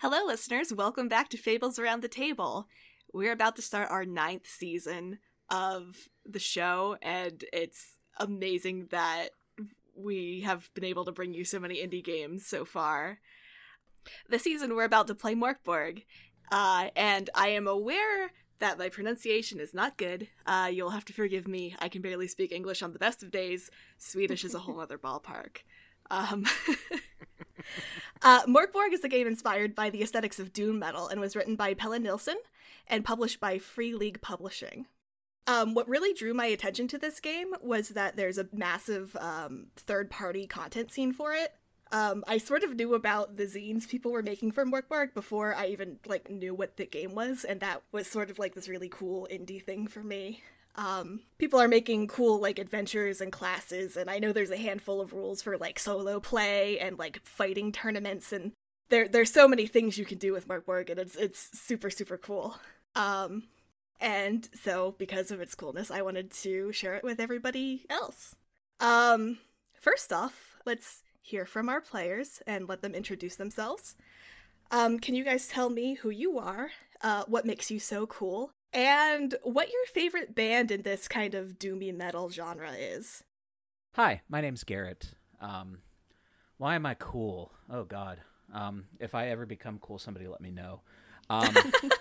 Hello, listeners. Welcome back to Fables Around the Table. We're about to start our ninth season of the show, and it's amazing that we have been able to bring you so many indie games so far. This season, we're about to play Mörk Borg, uh, and I am aware that my pronunciation is not good. Uh, you'll have to forgive me. I can barely speak English on the best of days. Swedish is a whole other ballpark. Um, uh, Mörk Borg is a game inspired by the aesthetics of doom metal and was written by Pelle Nilsson and published by Free League Publishing. Um, what really drew my attention to this game was that there's a massive um, third party content scene for it. Um, I sort of knew about the zines people were making for Mörk Borg before I even like knew what the game was, and that was sort of like this really cool indie thing for me. Um, people are making cool like adventures and classes, and I know there's a handful of rules for like solo play and like fighting tournaments, and there there's so many things you can do with Mörk Borg, and it's it's super super cool. Um, and so because of its coolness, I wanted to share it with everybody else. Um, first off, let's hear from our players and let them introduce themselves. Um, can you guys tell me who you are, uh, what makes you so cool, and what your favorite band in this kind of doomy metal genre is? Hi, my name's Garrett. Um, why am I cool? Oh God. Um, if I ever become cool, somebody let me know. Um,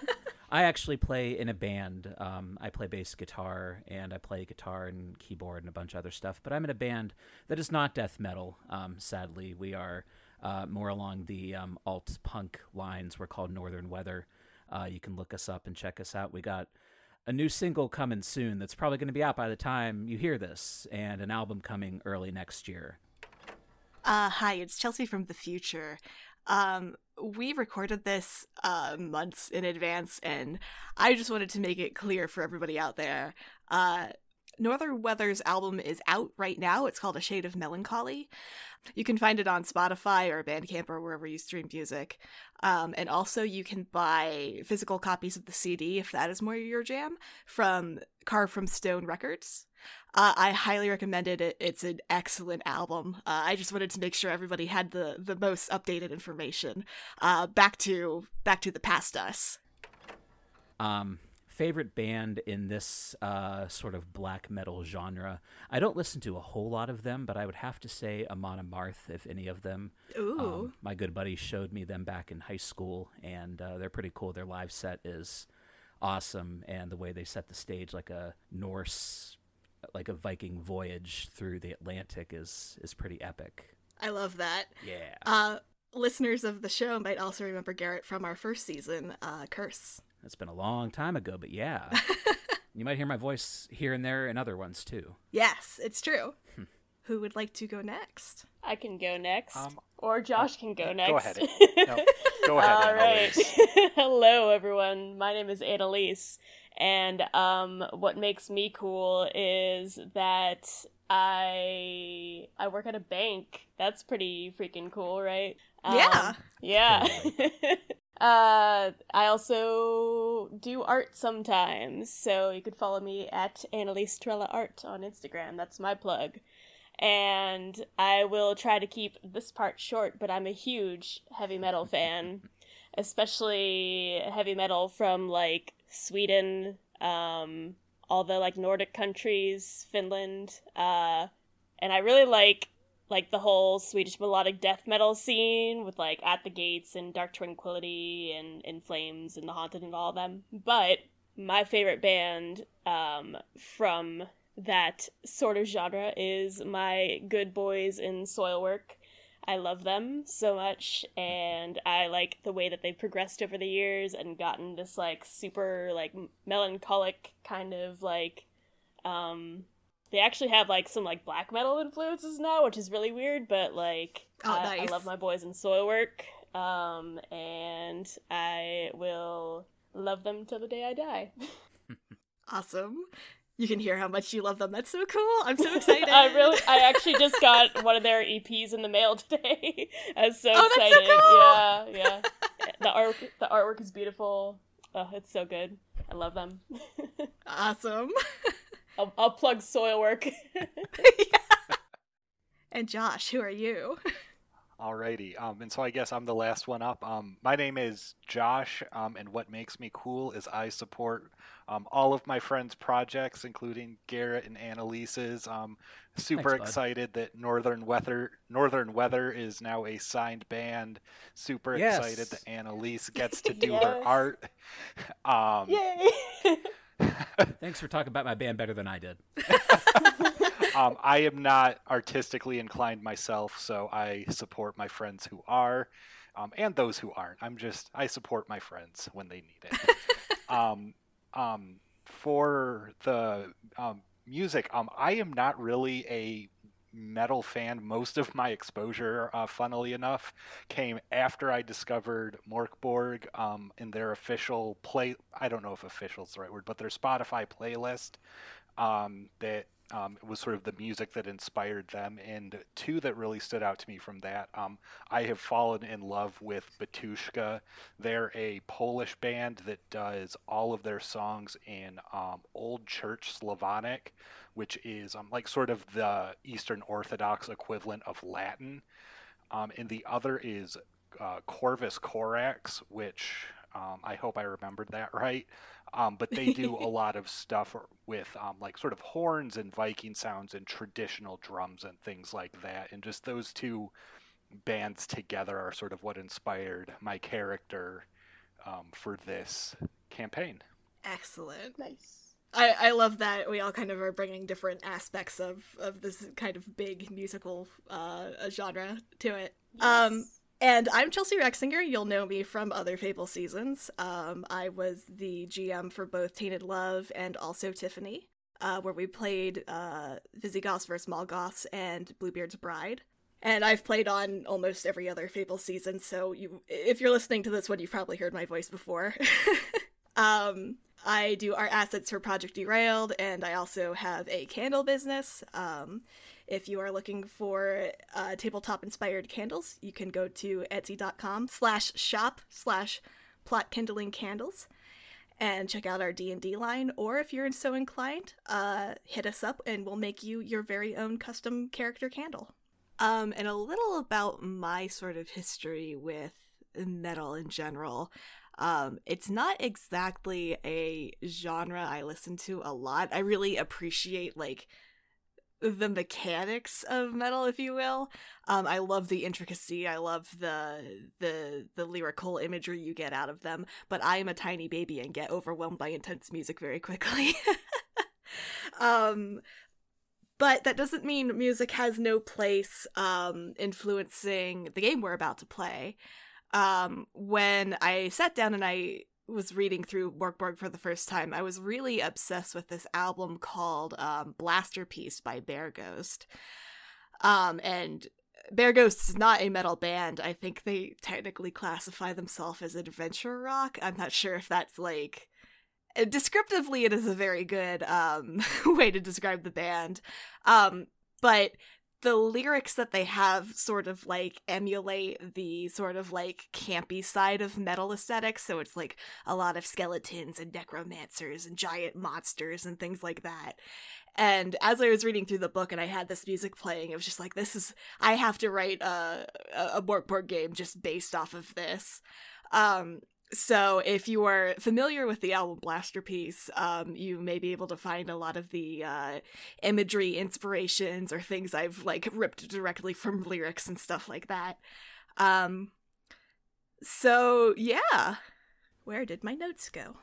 I actually play in a band. Um, I play bass guitar and I play guitar and keyboard and a bunch of other stuff. But I'm in a band that is not death metal. Um, sadly, we are uh, more along the um, alt punk lines. We're called Northern Weather. Uh, you can look us up and check us out. We got a new single coming soon that's probably going to be out by the time you hear this, and an album coming early next year. Uh, hi, it's Chelsea from the future. Um, we recorded this uh, months in advance, and I just wanted to make it clear for everybody out there. Uh, Northern Weather's album is out right now. It's called A Shade of Melancholy. You can find it on Spotify or Bandcamp or wherever you stream music. Um, and also, you can buy physical copies of the CD if that is more your jam from Carved from Stone Records. Uh, I highly recommend it. It's an excellent album. Uh, I just wanted to make sure everybody had the the most updated information. Uh, back to back to the past us. Um, favorite band in this uh, sort of black metal genre. I don't listen to a whole lot of them, but I would have to say Amon Amarth, if any of them. Ooh. Um, my good buddy showed me them back in high school, and uh, they're pretty cool. Their live set is awesome, and the way they set the stage like a Norse, like a Viking voyage through the Atlantic is is pretty epic. I love that. Yeah. Uh, listeners of the show might also remember Garrett from our first season, uh, Curse. It's been a long time ago, but yeah. you might hear my voice here and there in other ones too. Yes, it's true. Who would like to go next? I can go next, Um, or Josh can go next. Go ahead. No, go ahead. All Annalise. right. Hello, everyone. My name is Annalise, and um, what makes me cool is that I I work at a bank. That's pretty freaking cool, right? Um, Yeah. Yeah. Uh, I also do art sometimes, so you could follow me at Annalise Trella Art on Instagram. That's my plug. And I will try to keep this part short, but I'm a huge heavy metal fan, especially heavy metal from like Sweden, um, all the like Nordic countries, Finland, uh, and I really like like the whole Swedish melodic death metal scene with like At the Gates and Dark Tranquillity and In Flames and The Haunted and all of them. But my favorite band um, from that sort of genre is my good boys in Soilwork. I love them so much, and I like the way that they've progressed over the years and gotten this like super like melancholic kind of like um they actually have like some like black metal influences now, which is really weird, but like Oh, I, I love my boys in Soilwork. Um and I will love them till the day I die. Awesome. You can hear how much you love them. That's so cool. I'm so excited. I really I actually just got one of their EPs in the mail today. I was so Oh, that's so excited. cool! Yeah, yeah. The art the artwork is beautiful. Oh, it's so good. I love them. awesome. I'll, I'll plug Soilwork. And Josh, who are you? Alrighty. Um, and so I guess I'm the last one up. Um, my name is Josh, um, and what makes me cool is I support um, all of my friends' projects, including Garrett and Annalise's. Um, super Thanks, bud. excited that Northern Weather Northern Weather is now a signed band. Super Yes. excited that Annalise gets to do her art. Um, Yay! Thanks for talking about my band better than I did. um, I am not artistically inclined myself, so I support my friends who are, um, and those who aren't. I'm just I support my friends when they need it. um, um, for the um, music, um, I am not really a metal fan. Most of my exposure, uh, funnily enough, came after I discovered Morkborg um, in their official play. I don't know if official is the right word, but their Spotify playlist um, that um, it was sort of the music that inspired them. And two that really stood out to me from that, um, I have fallen in love with Batushka. They're a Polish band that does all of their songs in um, Old Church Slavonic, which is um, like sort of the Eastern Orthodox equivalent of Latin. Um, and the other is uh, Corvus Corax, which um, I hope I remembered that right. Um, but they do a lot of stuff with um, like sort of horns and Viking sounds and traditional drums and things like that. And just those two bands together are sort of what inspired my character um, for this campaign. Excellent. nice. I, I love that we all kind of are bringing different aspects of, of this kind of big musical uh, genre to it. Um, Yes. And I'm Chelsea Rexinger. You'll know me from other Fable seasons. Um, I was the GM for both Tainted Love and also Tiffany, uh, where we played uh, Visigoths vs. Mall Goths and Bluebeard's Bride. And I've played on almost every other Fable season, so you, if you're listening to this one, you've probably heard my voice before. um, I do art assets for Project Derailed, and I also have a candle business. Um, if you are looking for uh, tabletop-inspired candles, you can go to etsy.com slash shop slash plot kindling candles and check out our D&D line, or if you're so inclined, uh, hit us up and we'll make you your very own custom character candle. Um, and a little about my sort of history with metal in general. Um, it's not exactly a genre I listen to a lot. I really appreciate like the mechanics of metal, if you will. Um, I love the intricacy. I love the the the lyrical imagery you get out of them. But I am a tiny baby and get overwhelmed by intense music very quickly. um, but that doesn't mean music has no place um, influencing the game we're about to play. Um, when I sat down and I was reading through Mörk Borg for the first time, I was really obsessed with this album called um, Blasterpiece by Bear Ghost. Um, and Bear Ghost is not a metal band. I think they technically classify themselves as adventure rock. I'm not sure if that's like descriptively it is a very good um way to describe the band um but the lyrics that they have sort of like emulate the sort of like campy side of metal aesthetics so it's like a lot of skeletons and necromancers and giant monsters and things like that and as I was reading through the book and I had this music playing, it was just like, this is, I have to write a, a board board game just based off of this. Um, so if you are familiar with the album Blasterpiece, um, you may be able to find a lot of the uh, imagery inspirations or things I've like ripped directly from lyrics and stuff like that. Um, so yeah, where did my notes go?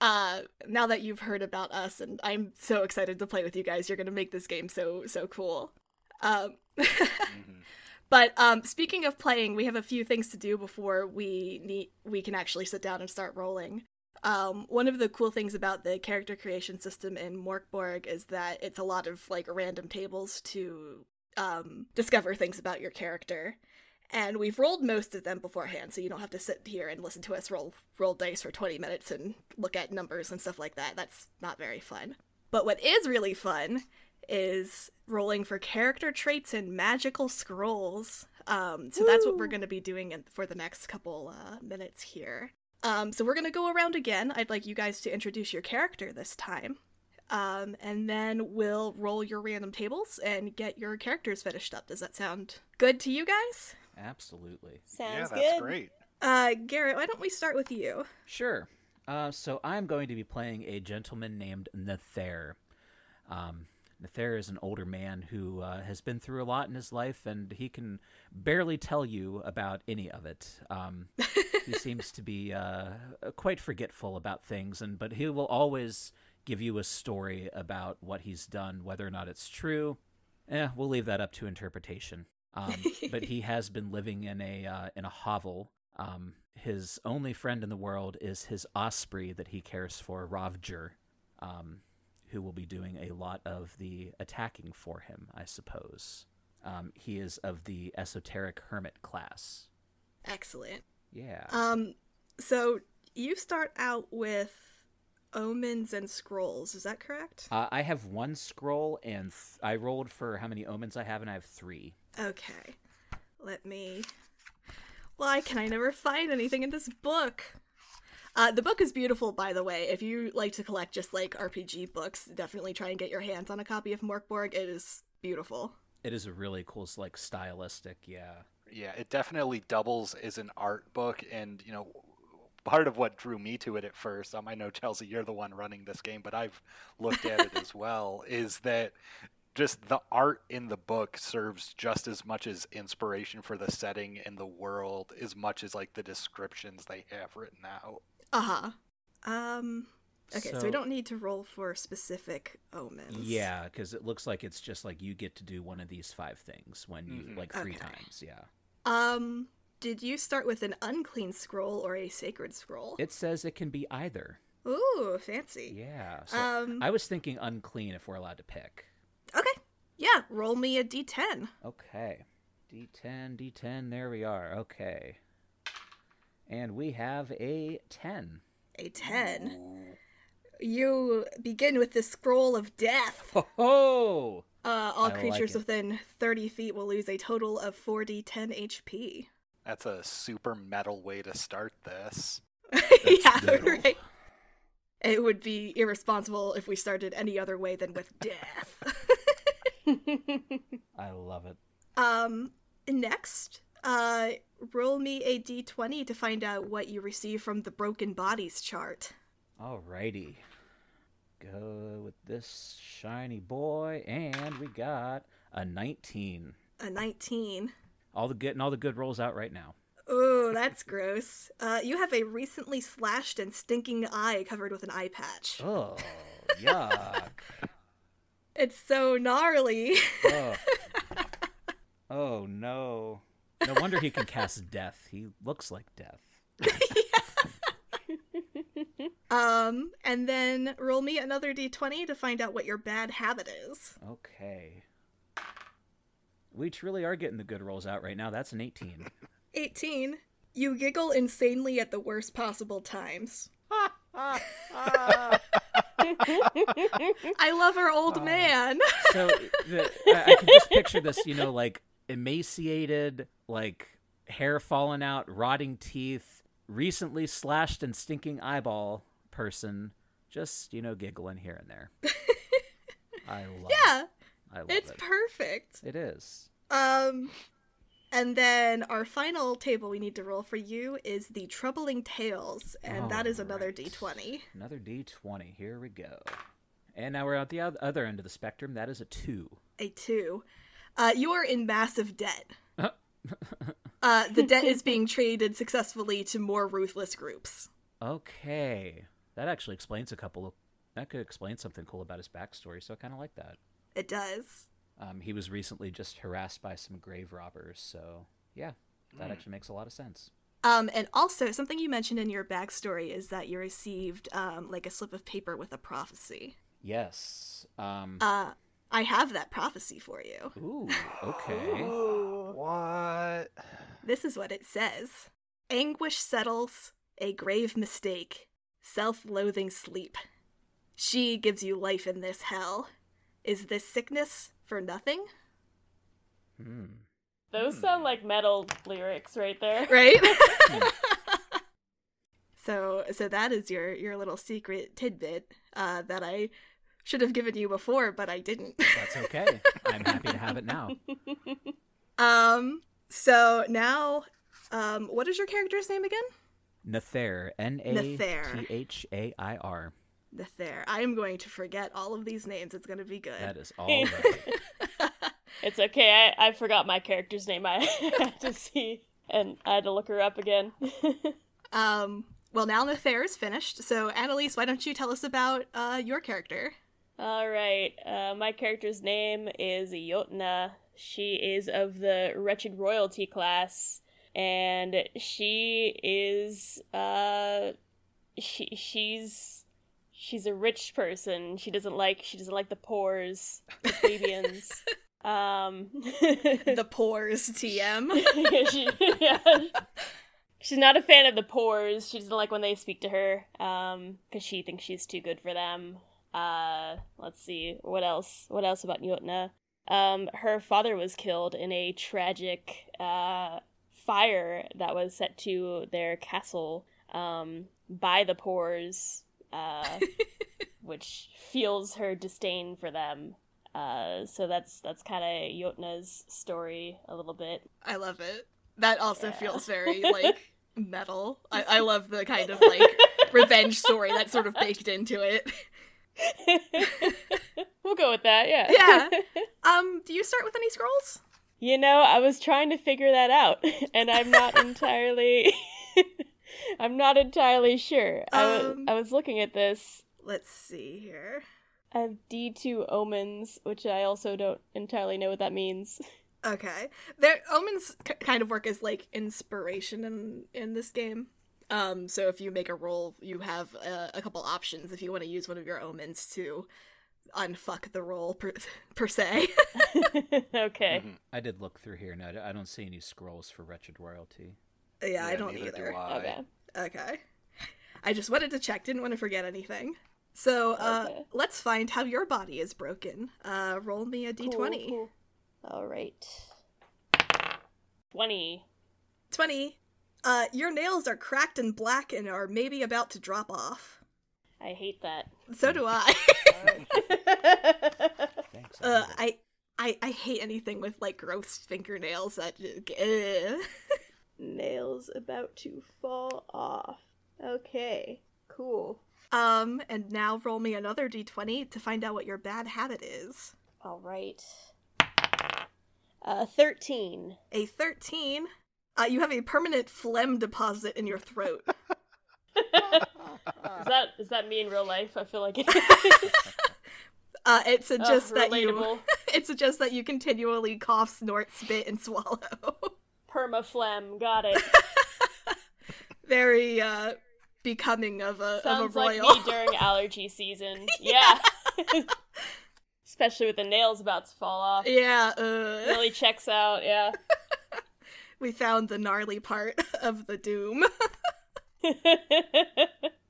Uh, now that you've heard about us, and I'm so excited to play with you guys, you're gonna make this game so so cool. Um, Mhm. But um, speaking of playing, we have a few things to do before we need we can actually sit down and start rolling. Um, one of the cool things about the character creation system in Morkborg is that it's a lot of like random tables to um, discover things about your character, and we've rolled most of them beforehand, so you don't have to sit here and listen to us roll roll dice for twenty minutes and look at numbers and stuff like that. That's not very fun. But what is really fun is rolling for character traits and magical scrolls. Um, so that's what we're going to be doing in, for the next couple uh, minutes here. Um, so we're going to go around again. I'd like you guys to introduce your character this time. Um, and then we'll roll your random tables and get your characters finished up. Does that sound good to you guys? Absolutely. Sounds yeah, good. great. Uh, Garrett, why don't we start with you? Sure. Uh, so I'm going to be playing a gentleman named Nathair. Um, Nathair is an older man who uh, has been through a lot in his life, and he can barely tell you about any of it. Um, he seems to be uh, quite forgetful about things, and but he will always give you a story about what he's done, whether or not it's true. Eh, we'll leave that up to interpretation. Um, but he has been living in a uh, in a hovel. Um, his only friend in the world is his osprey that he cares for, Ravger, um, who will be doing a lot of the attacking for him, I suppose. Um, he is of the esoteric hermit class. Excellent. Yeah. Um, so you start out with omens and scrolls. Is that correct? Uh, I have one scroll, and th- I rolled for how many omens I have, and I have three. Okay. Let me. Why can I never find anything in this book? Uh, the book is beautiful, by the way. If you like to collect just like RPG books, definitely try and get your hands on a copy of Morkborg. It is beautiful. It is a really cool, like stylistic. Yeah. Yeah, it definitely doubles as an art book, and you know, part of what drew me to it at first. Um, I know Chelsea, you're the one running this game, but I've looked at it as well. Is that just the art in the book serves just as much as inspiration for the setting and the world, as much as like the descriptions they have written out. Uh huh. Um. Okay, so, So- we don't need to roll for specific omens. Yeah, because it looks like it's just like you get to do one of these five things when you Mhm. like three Okay. times. Yeah. Um. Did you start with an unclean scroll or a sacred scroll? It says it can be either. Ooh, fancy. Yeah. So Um. I was thinking unclean if we're allowed to pick. Okay. Yeah. Roll me a d10. Okay. D10, D10, there we are. Okay. And we have a 10. A 10. You begin with the scroll of death. Ho ho! Uh, all I like creatures it. within 30 feet will lose a total of 4d10 HP. That's a super metal way to start this. yeah, brutal. right. It would be irresponsible if we started any other way than with death. I love it. um, next, uh, roll me a d20 to find out what you receive from the broken bodies chart. Alrighty. Go with this shiny boy, and we got a 19. A 19. All the good and all the good rolls out right now. Ooh, that's gross. Uh, you have a recently slashed and stinking eye covered with an eye patch. Oh, yuck. It's so gnarly. oh. oh no. No wonder he can cast death. He looks like death. um, and then roll me another d20 to find out what your bad habit is. Okay. We truly are getting the good rolls out right now. That's an 18. 18. You giggle insanely at the worst possible times. I love our old man. So the, I, I can just picture this, you know, like emaciated, like hair falling out, rotting teeth, recently slashed and stinking eyeball person, just you know, giggling here and there. I love yeah, it. I love it's it. perfect. it is. Um, and then our final table we need to roll for you is the troubling tales, and that is another Alright. d20. Another D20. Here we go. And now we're at the other end of the spectrum. That is a two. A two. Uh, you are in massive debt. uh, the debt is being traded successfully to more ruthless groups. Okay, that actually explains a couple of. That could explain something cool about his backstory. So I kind of like that. It does. Um, he was recently just harassed by some grave robbers, so yeah, that actually makes a lot of sense. Um, and also, something you mentioned in your backstory is that you received um, like a slip of paper with a prophecy. Yes. Um. Uh, I have that prophecy for you. ooh. Okay. What? This is what it says Anguish settles, a grave mistake, self loathing sleep. She gives you life in this hell. Is this sickness for nothing? Hmm. Those sound like metal lyrics right there. Right? so so that is your your little secret tidbit uh, that I should have given you before, but I didn't. That's okay. I'm happy to have it now. Um, So now, um, what is your character's name again? Nathair. N A T H A I R. Nathair. I am going to forget all of these names. It's going to be good. That is all right. It's okay. I, I forgot my character's name. I had to see, and I had to look her up again. um. Well, now Nathair is finished. So, Annalise, why don't you tell us about uh, your character? All right. Uh, my character's name is Jotna. She is of the Wretched Royalty class, and she is uh, she she's she's a rich person. She doesn't like she doesn't like the poors, the plebeians. um, the pores TM. she, yeah. She's not a fan of the poors. She doesn't like when they speak to her, um, because she thinks she's too good for them. Uh, let's see, what else? What else about Jotna? Um, her father was killed in a tragic uh, fire that was set to their castle um, by the poors, uh, which fuels her disdain for them. Uh, so that's that's kind of Jotna's story a little bit. I love it. That also Yeah. feels very like metal. I, I love the kind of like revenge story that's sort of baked into it. we'll go with that, yeah. Yeah. Um, do you start with any scrolls? you know, I was trying to figure that out, and I'm not entirely. I'm not entirely sure. I Um, I was looking at this. Let's see here. I have D2 omens, which I also don't entirely know what that means. Okay. Their omens k- kind of work as like inspiration in in this game. Um, so if you make a roll, you have uh, a couple options if you want to use one of your omens to unfuck the roll per, per se. okay. Mhm. I did look through here, and I don't see any scrolls for Wretched Royalty. yeah, I don't either. Do I. Okay. Okay. I just wanted to check, didn't want to forget anything. So, uh, Okay. let's find how your body is broken. Uh, roll me a d20. Cool, cool. All right. 20. 20. Uh, your nails are cracked and black and are maybe about to drop off. I hate that. So do I. Thanks. I uh. I, I, I hate anything with like gross fingernails that just, ugh. Nails about to fall off. Okay. Cool. Um, and now roll me another d20 to find out what your bad habit is. All right. Uh, 13. A 13. Uh, you have a permanent phlegm deposit in your throat. Is that is that me in real life? I feel like it is. Uh, it Ugh, suggests that you it suggests that you continually cough, snort, spit, and swallow. Permaflem. Got it. Very uh becoming of a Sounds of a like me during allergy season. Yeah. Especially with the nails about to fall off. yeah, uh, Really checks out. Yeah. We found the gnarly part of the doom.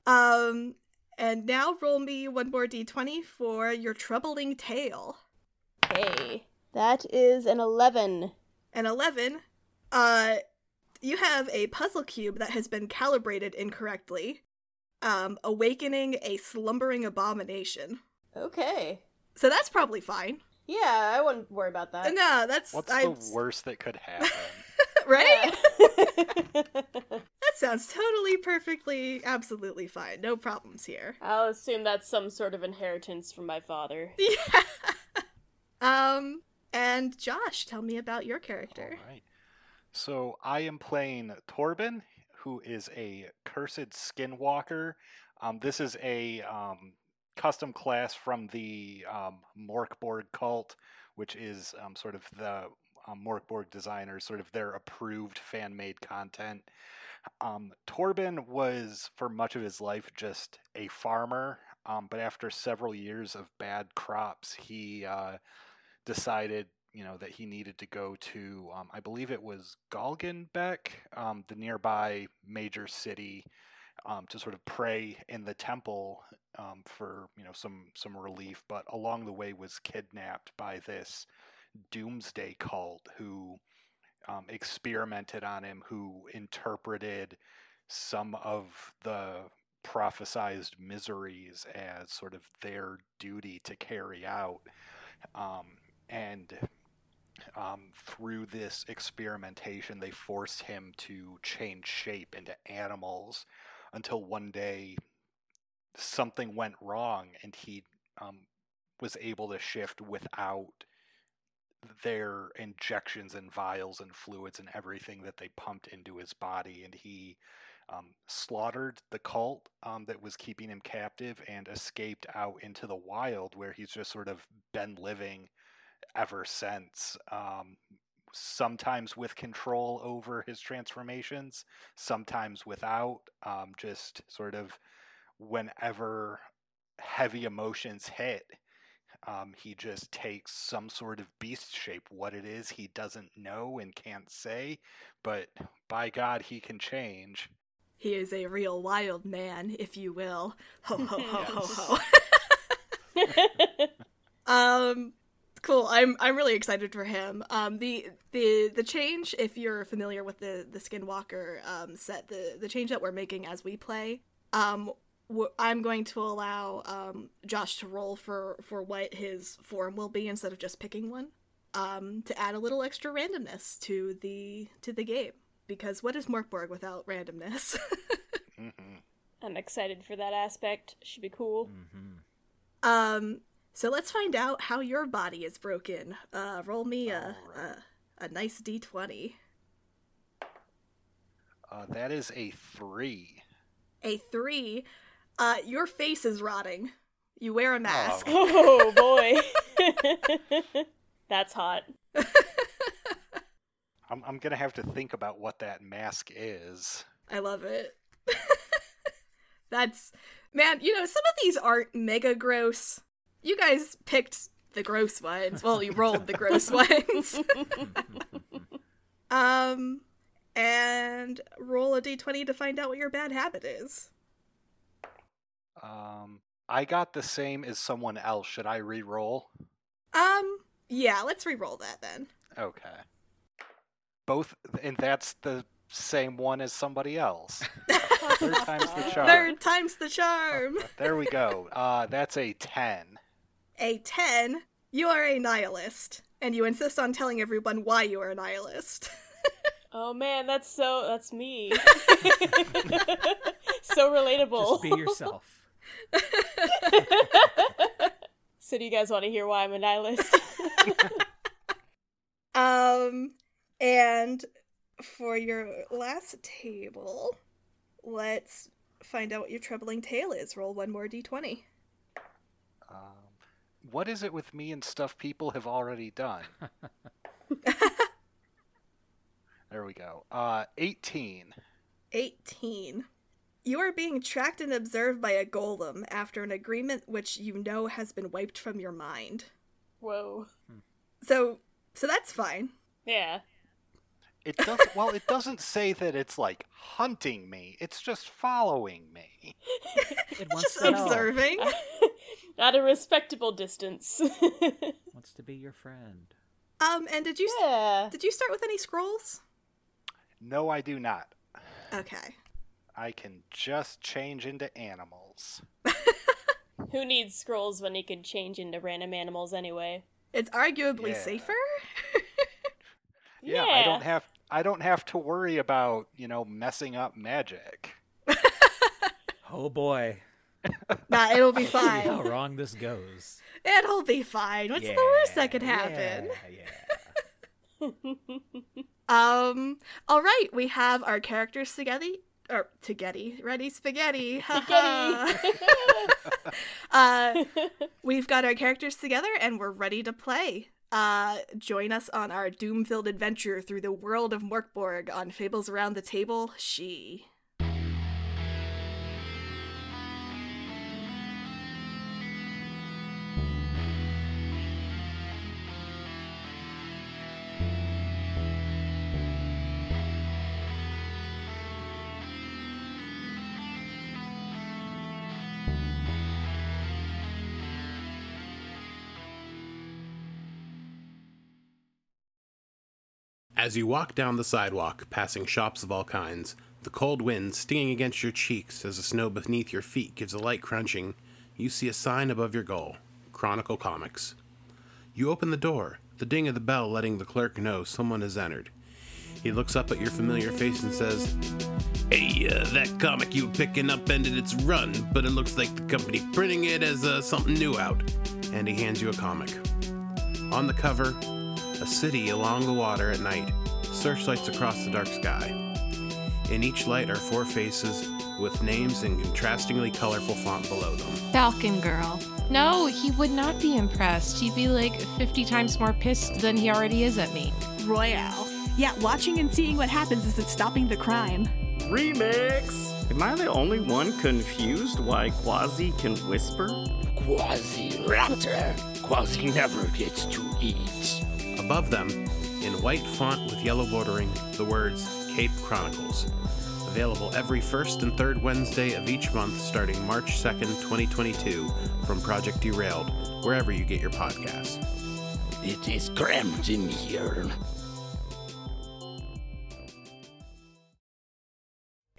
Um, and now roll me one more d20 for your troubling tale. okay. That is an 11. An 11. Uh, you have a puzzle cube that has been calibrated incorrectly, um, awakening a slumbering abomination. Okay. So that's probably fine. Yeah, I wouldn't worry about that. No, that's What's I, the worst that could happen? Right. Yeah. That sounds totally, perfectly, absolutely fine. No problems here. I'll assume that's some sort of inheritance from my father. Yeah. um, and Josh, tell me about your character. All right. So I am playing Torben, who is a cursed skinwalker. Um, this is a um, custom class from the um, Morkborg cult, which is um, sort of the um, Morkborg designers, sort of their approved fan made content. Um, Torben was, for much of his life, just a farmer, um, but after several years of bad crops, he uh, decided you know that he needed to go to um, i believe it was galgenbeck um, the nearby major city um, to sort of pray in the temple um, for you know some some relief but along the way was kidnapped by this doomsday cult who um, experimented on him who interpreted some of the prophesized miseries as sort of their duty to carry out. Um, and um, through this experimentation, they forced him to change shape into animals until one day something went wrong and he um, was able to shift without their injections and vials and fluids and everything that they pumped into his body. And he um, slaughtered the cult um, that was keeping him captive and escaped out into the wild where he's just sort of been living ever since. Um, sometimes with control over his transformations, sometimes without, um, just sort of whenever heavy emotions hit. Um, he just takes some sort of beast shape. What it is, he doesn't know and can't say, but by God, he can change. He is a real wild man, if you will. Ho ho ho ho ho. um, cool. I'm I'm really excited for him. Um, the the the change, if you're familiar with the the Skinwalker um set, the the change that we're making as we play, um, w- I'm going to allow um Josh to roll for for what his form will be instead of just picking one. Um, to add a little extra randomness to the to the game because what is Morkborg without randomness? hmm I'm excited for that aspect. Should be cool. Mm-hmm. Um, so let's find out how your body is broken. Uh, roll me a, Alright. a a nice d20. Uh, that is a three. A three. Uh, your face is rotting. You wear a mask. Oh boy. That's hot. I'm, I'm gonna have to think about what that mask is. I love it. That's man. You know some of these aren't mega gross. You guys picked the gross ones. Well, you rolled the gross ones. um, and roll a d20 to find out what your bad habit is. Um, I got the same as someone else. Should I re-roll? Um, yeah, let's re-roll that then. Okay. Both, and that's the same one as somebody else. Third time's the charm. Third time's the charm. There we go. Uh, that's a ten. A 10, you are a nihilist, and you insist on telling everyone why you are a nihilist. Oh man, that's so that's me. so relatable. Just be yourself. So do you guys want to hear why I'm a nihilist? um, and for your last table, let's find out what your troubling tale is. Roll one more d20. Um, what is it with me and stuff people have already done? there we go. Uh, 18. 18. You are being tracked and observed by a golem after an agreement which you know has been wiped from your mind. Whoa. So, so that's fine. Yeah. It doesn't. well, it doesn't say that it's like hunting me. It's just following me. It wants Just to observing. At a respectable distance. Wants to be your friend. Um, and did you yeah. did you start with any scrolls? No, I do not. Okay. I can just change into animals. Who needs scrolls when he could change into random animals anyway? It's arguably Yeah. safer. Yeah, I don't have. I don't have to worry about you know messing up magic. Oh boy. nah, it'll be See how wrong this goes. It'll be fine. What's the worst that could happen? Yeah, yeah. Um. All right, we have our characters together. Or together, ready spaghetti. uh, we've got our characters together, and we're ready to play. Uh, join us on our doom-filled adventure through the world of Morkborg on Fables Around the Table. She. As you walk down the sidewalk, passing shops of all kinds, the cold wind stinging against your cheeks as the snow beneath your feet gives a light crunching, you see a sign above your goal Chronicle Comics. You open the door, the ding of the bell letting the clerk know someone has entered. He looks up at your familiar face and says, Hey, uh, that comic you were picking up ended its run, but it looks like the company printing it has uh, something new out. And he hands you a comic. On the cover, a city along the water at night, searchlights across the dark sky. In each light are four faces with names in contrastingly colorful font below them. Falcon Girl. No, he would not be impressed. He'd be like 50 times more pissed than he already is at me. Royale. Yeah, watching and seeing what happens isn't stopping the crime. Remix! Am I the only one confused why Quasi can whisper? Quasi Raptor. Quasi never gets to eat. Above them, in white font with yellow bordering, the words Cape Chronicles. Available every first and third Wednesday of each month starting March 2nd, 2022, from Project Derailed, wherever you get your podcasts. It is cramped in here.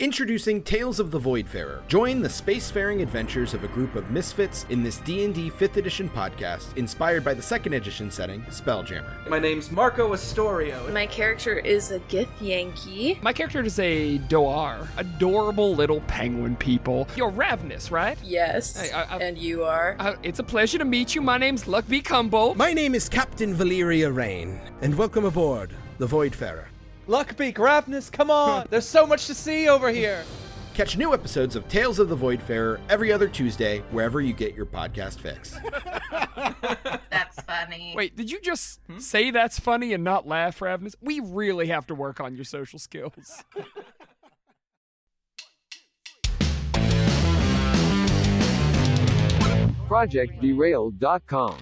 Introducing Tales of the Voidfarer. Join the spacefaring adventures of a group of misfits in this D&D 5th edition podcast inspired by the 2nd edition setting, Spelljammer. My name's Marco Astorio. My character is a Gith Yankee. My character is a Dohwar. Adorable little penguin people. You're Ravnus, right? Yes. Hey, I- I- and you are? Uh, it's a pleasure to meet you. My name's Luckbeak Cumbo. My name is Captain Valeria Rain, and welcome aboard the Voidfarer. Luckbeak, Ravnus, come on! There's so much to see over here! Catch new episodes of Tales of the Voidfarer every other Tuesday, wherever you get your podcast fix. That's funny. Wait, did you just hmm? say that's funny and not laugh, Ravnus? We really have to work on your social skills. ProjectDerailed.com